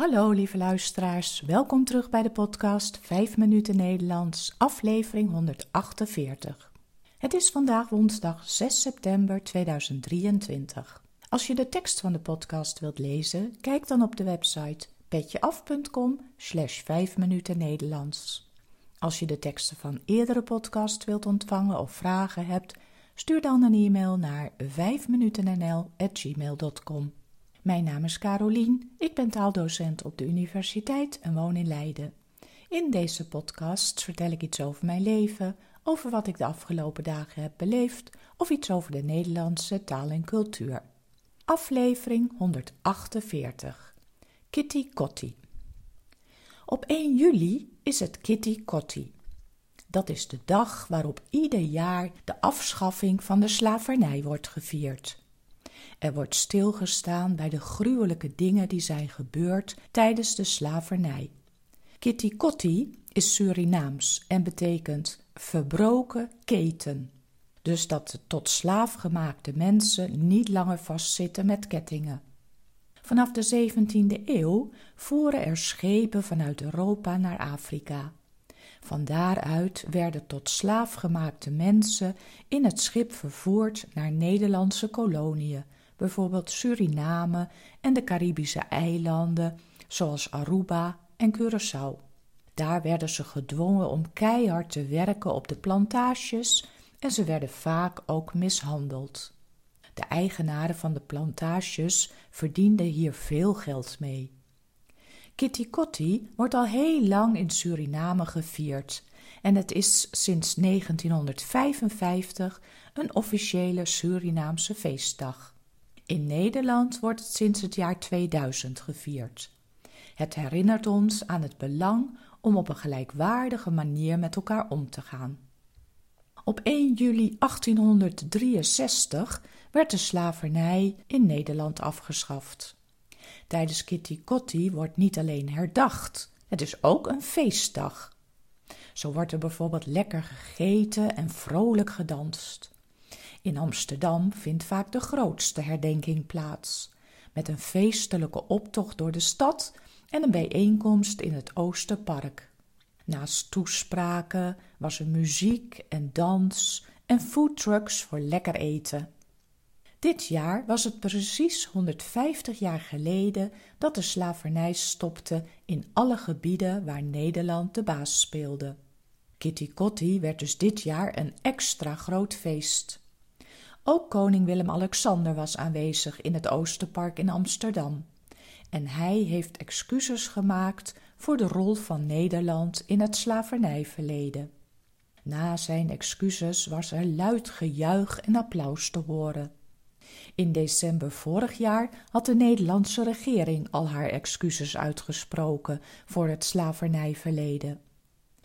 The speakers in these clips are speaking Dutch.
Hallo lieve luisteraars, welkom terug bij de podcast 5 minuten Nederlands, aflevering 148. Het is vandaag woensdag 6 september 2023. Als je de tekst van de podcast wilt lezen, kijk dan op de website petjeaf.com slash 5 minuten Nederlands. Als je de teksten van eerdere podcasts wilt ontvangen of vragen hebt, stuur dan een e-mail naar 5minutennl.gmail.com. Mijn naam is Carolien, ik ben taaldocent op de universiteit en woon in Leiden. In deze podcast vertel ik iets over mijn leven, over wat ik de afgelopen dagen heb beleefd of iets over de Nederlandse taal en cultuur. Aflevering 148 Kitty Kotti Op 1 juli is het Kitty Kotti. Dat is de dag waarop ieder jaar de afschaffing van de slavernij wordt gevierd. Er wordt stilgestaan bij de gruwelijke dingen die zijn gebeurd tijdens de slavernij. Kitty Kotti is Surinaams en betekent verbroken keten. Dus dat de tot slaaf gemaakte mensen niet langer vastzitten met kettingen. Vanaf de 17e eeuw voeren er schepen vanuit Europa naar Afrika. Van daaruit werden tot slaaf gemaakte mensen in het schip vervoerd naar Nederlandse koloniën, bijvoorbeeld Suriname en de Caribische eilanden, zoals Aruba en Curaçao. Daar werden ze gedwongen om keihard te werken op de plantages en ze werden vaak ook mishandeld. De eigenaren van de plantages verdienden hier veel geld mee. Kitty Kotti wordt al heel lang in Suriname gevierd en het is sinds 1955 een officiële Surinaamse feestdag. In Nederland wordt het sinds het jaar 2000 gevierd. Het herinnert ons aan het belang om op een gelijkwaardige manier met elkaar om te gaan. Op 1 juli 1863 werd de slavernij in Nederland afgeschaft. Tijdens Kitty Kotti wordt niet alleen herdacht, het is ook een feestdag. Zo wordt er bijvoorbeeld lekker gegeten en vrolijk gedanst. In Amsterdam vindt vaak de grootste herdenking plaats, met een feestelijke optocht door de stad en een bijeenkomst in het Oosterpark. Naast toespraken was er muziek en dans en foodtrucks voor lekker eten. Dit jaar was het precies 150 jaar geleden dat de slavernij stopte in alle gebieden waar Nederland de baas speelde. Kitty Kotti werd dus dit jaar een extra groot feest. Ook koning Willem-Alexander was aanwezig in het Oosterpark in Amsterdam. En hij heeft excuses gemaakt voor de rol van Nederland in het slavernijverleden. Na zijn excuses was er luid gejuich en applaus te horen. In december vorig jaar had de Nederlandse regering al haar excuses uitgesproken voor het slavernijverleden.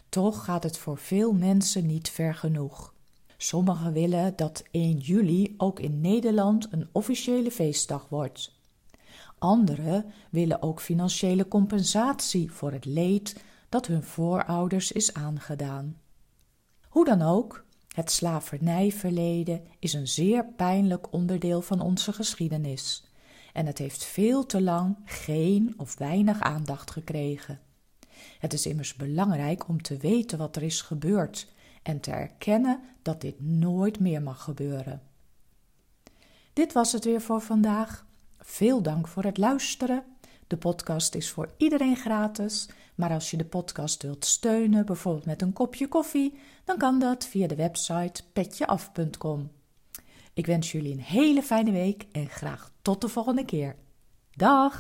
Toch gaat het voor veel mensen niet ver genoeg. Sommigen willen dat 1 juli ook in Nederland een officiële feestdag wordt. Anderen willen ook financiële compensatie voor het leed dat hun voorouders is aangedaan. Hoe dan ook, het slavernijverleden is een zeer pijnlijk onderdeel van onze geschiedenis en het heeft veel te lang geen of weinig aandacht gekregen. Het is immers belangrijk om te weten wat er is gebeurd en te erkennen dat dit nooit meer mag gebeuren. Dit was het weer voor vandaag. Veel dank voor het luisteren. De podcast is voor iedereen gratis, maar als je de podcast wilt steunen, bijvoorbeeld met een kopje koffie, dan kan dat via de website petjeaf.com. Ik wens jullie een hele fijne week en graag tot de volgende keer. Dag!